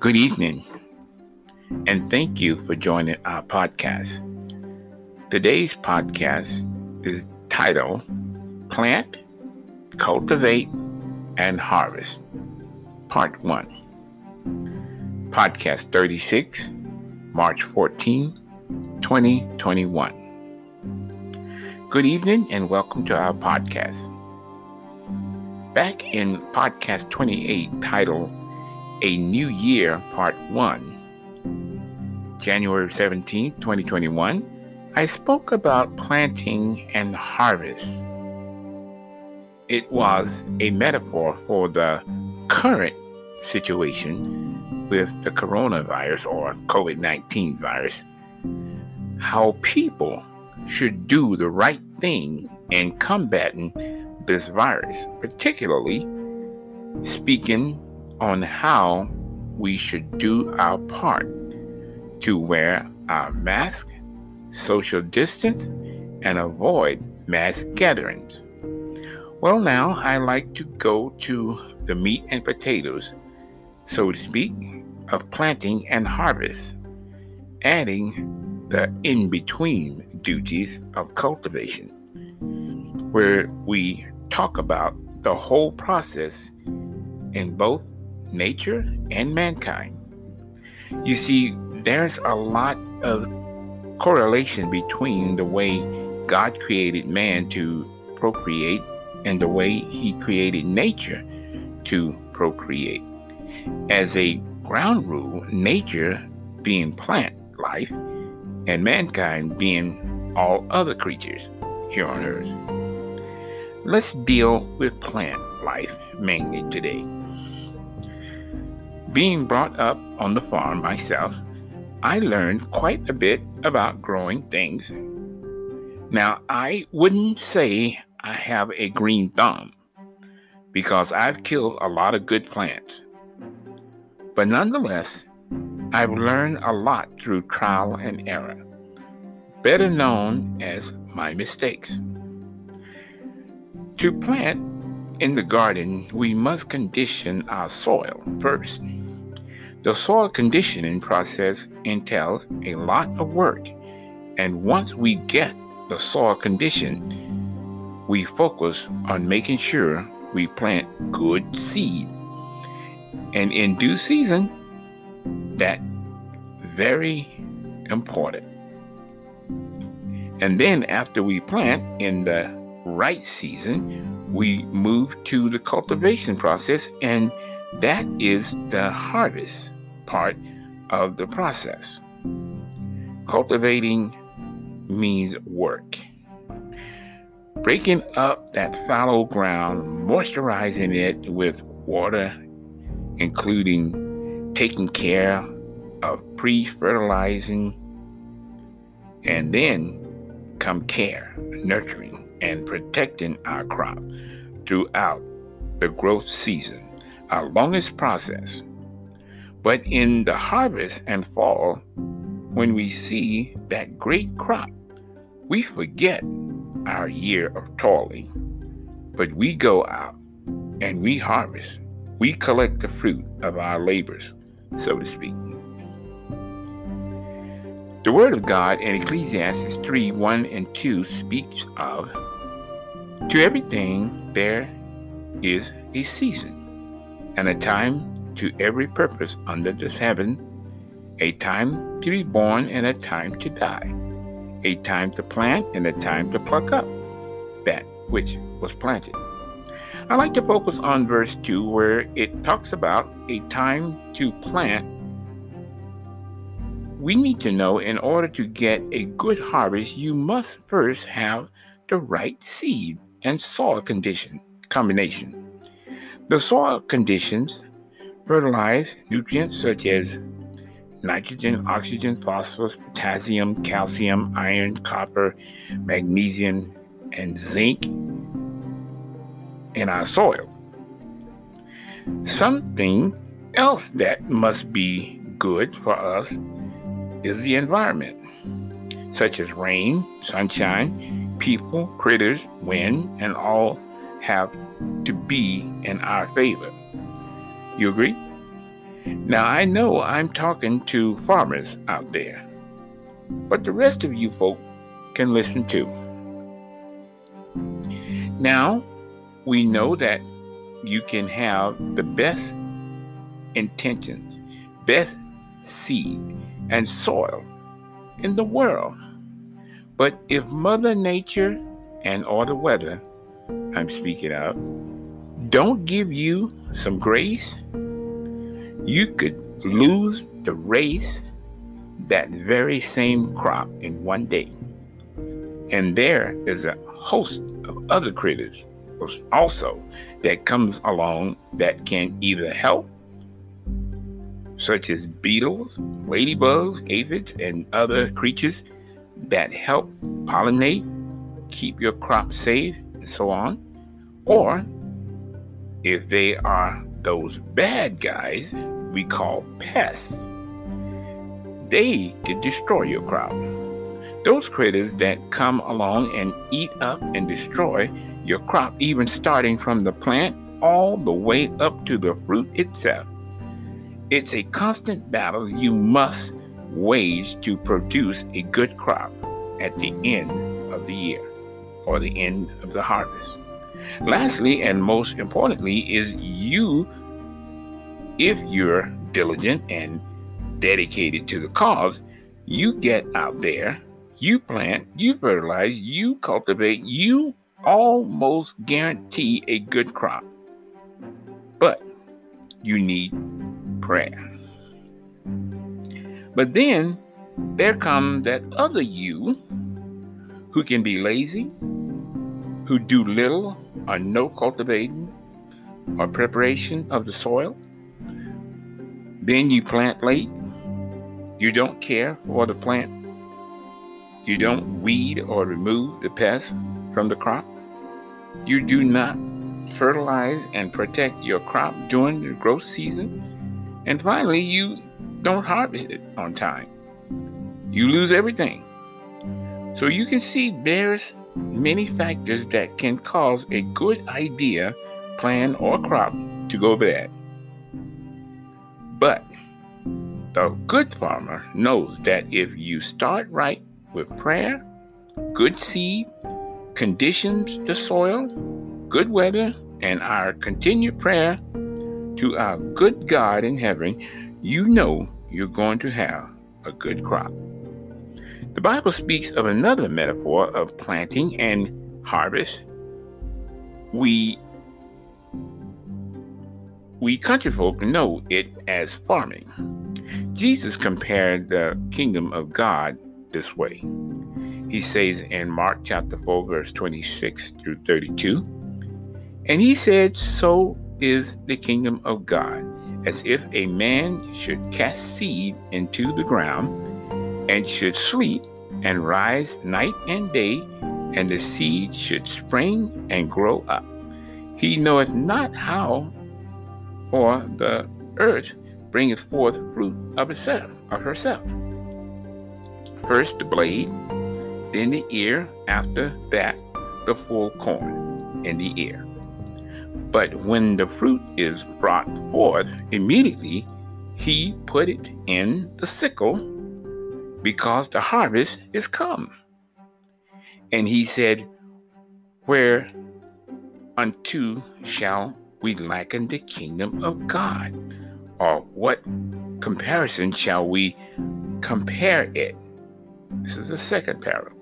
Good evening, and thank you for joining our podcast. Today's podcast is titled Plant, Cultivate, and Harvest, Part 1. Podcast 36, March 14, 2021. Good evening, and welcome to our podcast. Back in podcast 28, titled A New Year, Part 1, January 17, 2021, I spoke about planting and harvest. It was a metaphor for the current situation with the coronavirus or COVID 19 virus. How people should do the right thing in combating this virus, particularly speaking on how we should do our part to wear our mask, social distance, and avoid mass gatherings. Well, now I like to go to the meat and potatoes, so to speak, of planting and harvest, adding the in between duties of cultivation, where we talk about the whole process in both nature and mankind. You see, there's a lot of correlation between the way God created man to procreate and the way he created nature to procreate. As a ground rule, nature being plant life and mankind being all other creatures here on earth. Let's deal with plant life mainly today. Being brought up on the farm myself, I learned quite a bit about growing things. Now, I wouldn't say I have a green thumb because I've killed a lot of good plants. But nonetheless, I've learned a lot through trial and error, better known as my mistakes. To plant in the garden, we must condition our soil first. The soil conditioning process entails a lot of work, and once we get the soil conditioned, we focus on making sure we plant good seed. And in due season, that very important. And then after we plant in the right season, we move to the cultivation process, and that is the harvest part of the process. Cultivating means work. Breaking up that fallow ground, moisturizing it with water, including taking care of pre fertilizing, and then come care, nurturing and protecting our crop throughout the growth season, our longest process. But in the harvest and fall, when we see that great crop, we forget our year of toiling, but we go out and we harvest. We collect the fruit of our labors, so to speak. The Word of God in Ecclesiastes 3 1 and 2 speaks of To everything there is a season, and a time to every purpose under this heaven, a time to be born and a time to die, a time to plant and a time to pluck up that which was planted. I like to focus on verse 2 where it talks about a time to plant we need to know in order to get a good harvest, you must first have the right seed and soil condition combination. The soil conditions fertilize nutrients such as nitrogen, oxygen, phosphorus, potassium, calcium, iron, copper, magnesium, and zinc in our soil. Something else that must be good for us is the environment, such as rain, sunshine, people, critters, wind, and all have be in our favor. You agree? Now, I know I'm talking to farmers out there, but the rest of you folk can listen too. Now, we know that you can have the best intentions, best seed, and soil in the world. But if Mother Nature and all the weather I'm speaking of don't give you some grace, you could lose the race that very same crop in one day. And there is a host of other critters also that comes along that can either help, such as beetles, ladybugs, aphids, and other creatures that help pollinate, keep your crop safe, and so on, or if they are those bad guys we call pests, they can destroy your crop. Those critters that come along and eat up and destroy your crop, even starting from the plant all the way up to the fruit itself. It's a constant battle you must wage to produce a good crop at the end of the year or the end of the harvest. Lastly, and most importantly, is you, if you're diligent and dedicated to the cause, you get out there, you plant, you fertilize, you cultivate, you almost guarantee a good crop. But you need prayer. But then there comes that other you who can be lazy, who do little or no cultivating or preparation of the soil. Then you plant late. You don't care for the plant. You don't weed or remove the pests from the crop. You do not fertilize and protect your crop during the growth season. And finally, you don't harvest it on time. You lose everything. So you can see there's many factors that can cause a good idea, plan, or crop to go bad. But the good farmer knows that if you start right with prayer, good seed, conditions the soil, good weather, and our continued prayer to our good God in heaven, you know you're going to have a good crop. The Bible speaks of another metaphor of planting and harvest. We we country folk know it as farming. Jesus compared the kingdom of God this way. He says in Mark chapter 4, verse 26 through 32, and he said, So is the kingdom of God, as if a man should cast seed into the ground and should sleep and rise night and day, and the seed should spring and grow up. He knoweth not how, for the earth bringeth forth fruit of itself, of herself. First the blade, then the ear, after that the full corn in the ear. But when the fruit is brought forth, immediately he put it in the sickle because the harvest is come. And he said, Where unto shall we liken the kingdom of God? Or what comparison shall we compare it? This is the second parable.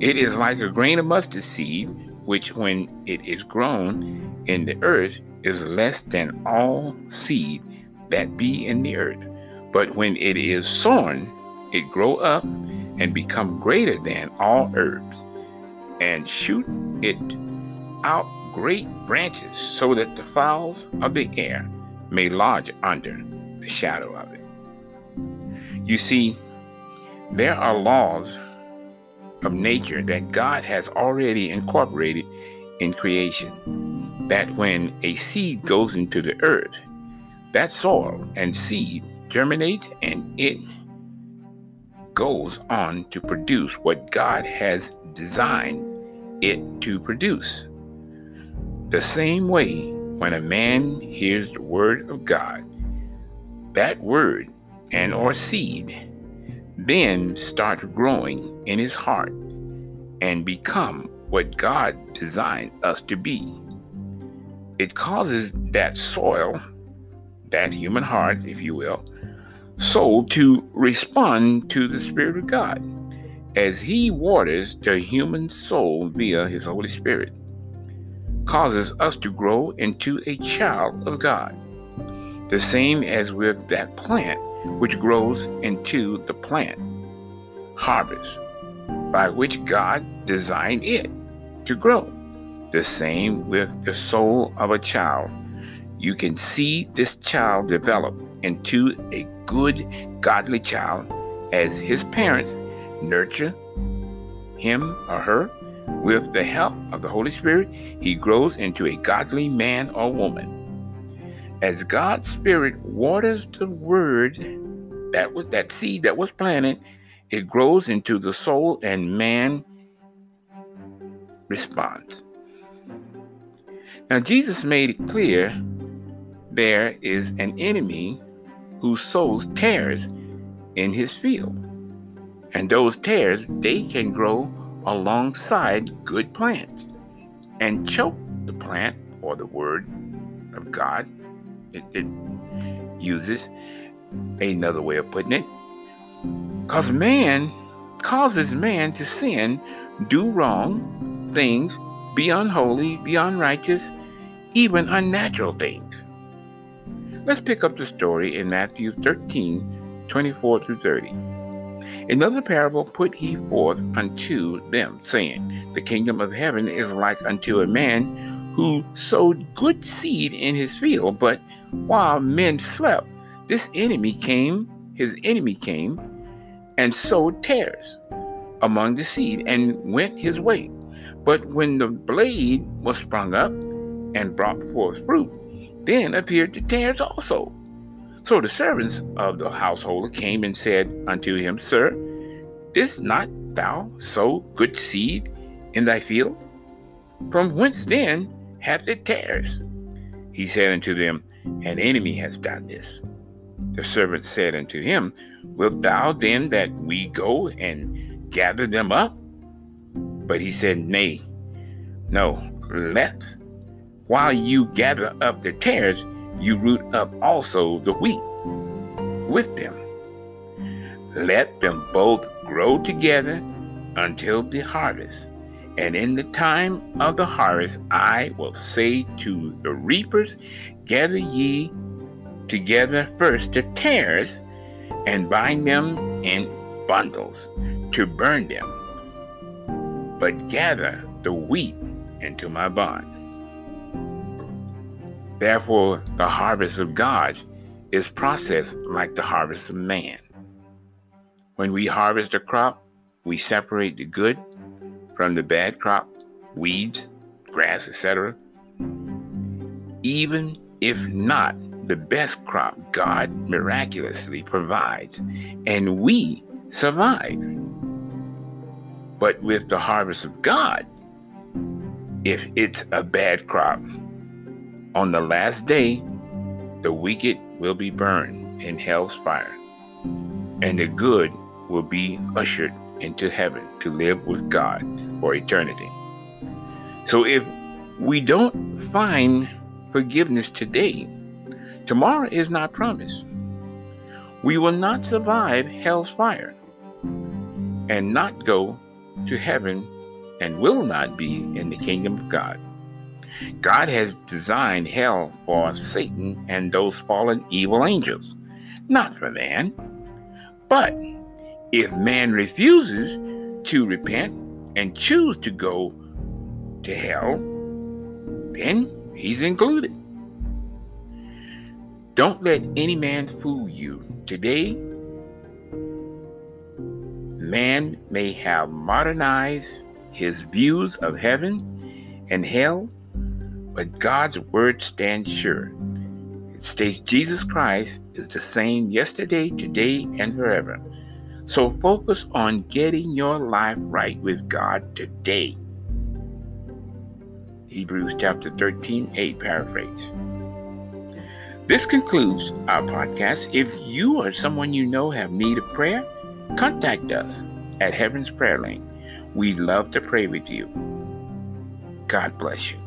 It is like a grain of mustard seed, which when it is grown in the earth is less than all seed that be in the earth. But when it is sown, it grow up and become greater than all herbs, and shoot it out great branches, so that the fowls of the air may lodge under the shadow of it. You see, there are laws of nature that God has already incorporated in creation. That when a seed goes into the earth, that soil and seed germinates and it goes on to produce what God has designed it to produce. The same way, when a man hears the word of God, that word and or seed then start growing in his heart and become what God designed us to be. It causes that soil, that human heart, if you will, soul to respond to the Spirit of God as He waters the human soul via His Holy Spirit, causes us to grow into a child of God. The same as with that plant which grows into the plant, harvest, by which God designed it to grow. The same with the soul of a child. You can see this child develop into a good, godly child as his parents nurture him or her with the help of the Holy Spirit. He grows into a godly man or woman. As God's Spirit waters the word that was that seed that was planted, it grows into the soul and man responds. Now Jesus made it clear there is an enemy who sows tares in his field. And those tares, they can grow alongside good plants and choke the plant or the word of God. It, it uses another way of putting it. Because man causes man to sin, do wrong things, be unholy, be unrighteous, even unnatural things. Let's pick up the story in Matthew 13 24 through 30. Another parable put he forth unto them, saying, The kingdom of heaven is like unto a man who sowed good seed in his field, but while men slept, this enemy came, his enemy came, and sowed tares among the seed and went his way. But when the blade was sprung up and brought forth fruit, then appeared the tares also. So the servants of the householder came and said unto him, Sir, didst not thou sow good seed in thy field? From whence then hath it tares? He said unto them, An enemy has done this. The servant said unto him, Wilt thou then that we go and gather them up? But he said, Nay, no, let while you gather up the tares, you root up also the wheat with them. Let them both grow together until the harvest. And in the time of the harvest, I will say to the reapers, Gather ye together first the tares, and bind them in bundles to burn them, but gather the wheat into my barn. Therefore, the harvest of God is processed like the harvest of man. When we harvest a crop, we separate the good from the bad crop, weeds, grass, etc. Even if not the best crop, God miraculously provides, and we survive. But with the harvest of God, if it's a bad crop, on the last day, the wicked will be burned in hell's fire, and the good will be ushered into heaven to live with God for eternity. So if we don't find forgiveness today, tomorrow is not promised. We will not survive hell's fire and not go to heaven and will not be in the kingdom of God. God has designed hell for Satan and those fallen evil angels, not for man. But if man refuses to repent and choose to go to hell, then he's included. Don't let any man fool you. Today, man may have modernized his views of heaven and hell but God's word stands sure. It states Jesus Christ is the same yesterday, today, and forever. So focus on getting your life right with God today. Hebrews chapter 13, 8 paraphrase. This concludes our podcast. If you or someone you know have need of prayer, contact us at Heaven's Prayer Link. We'd love to pray with you. God bless you.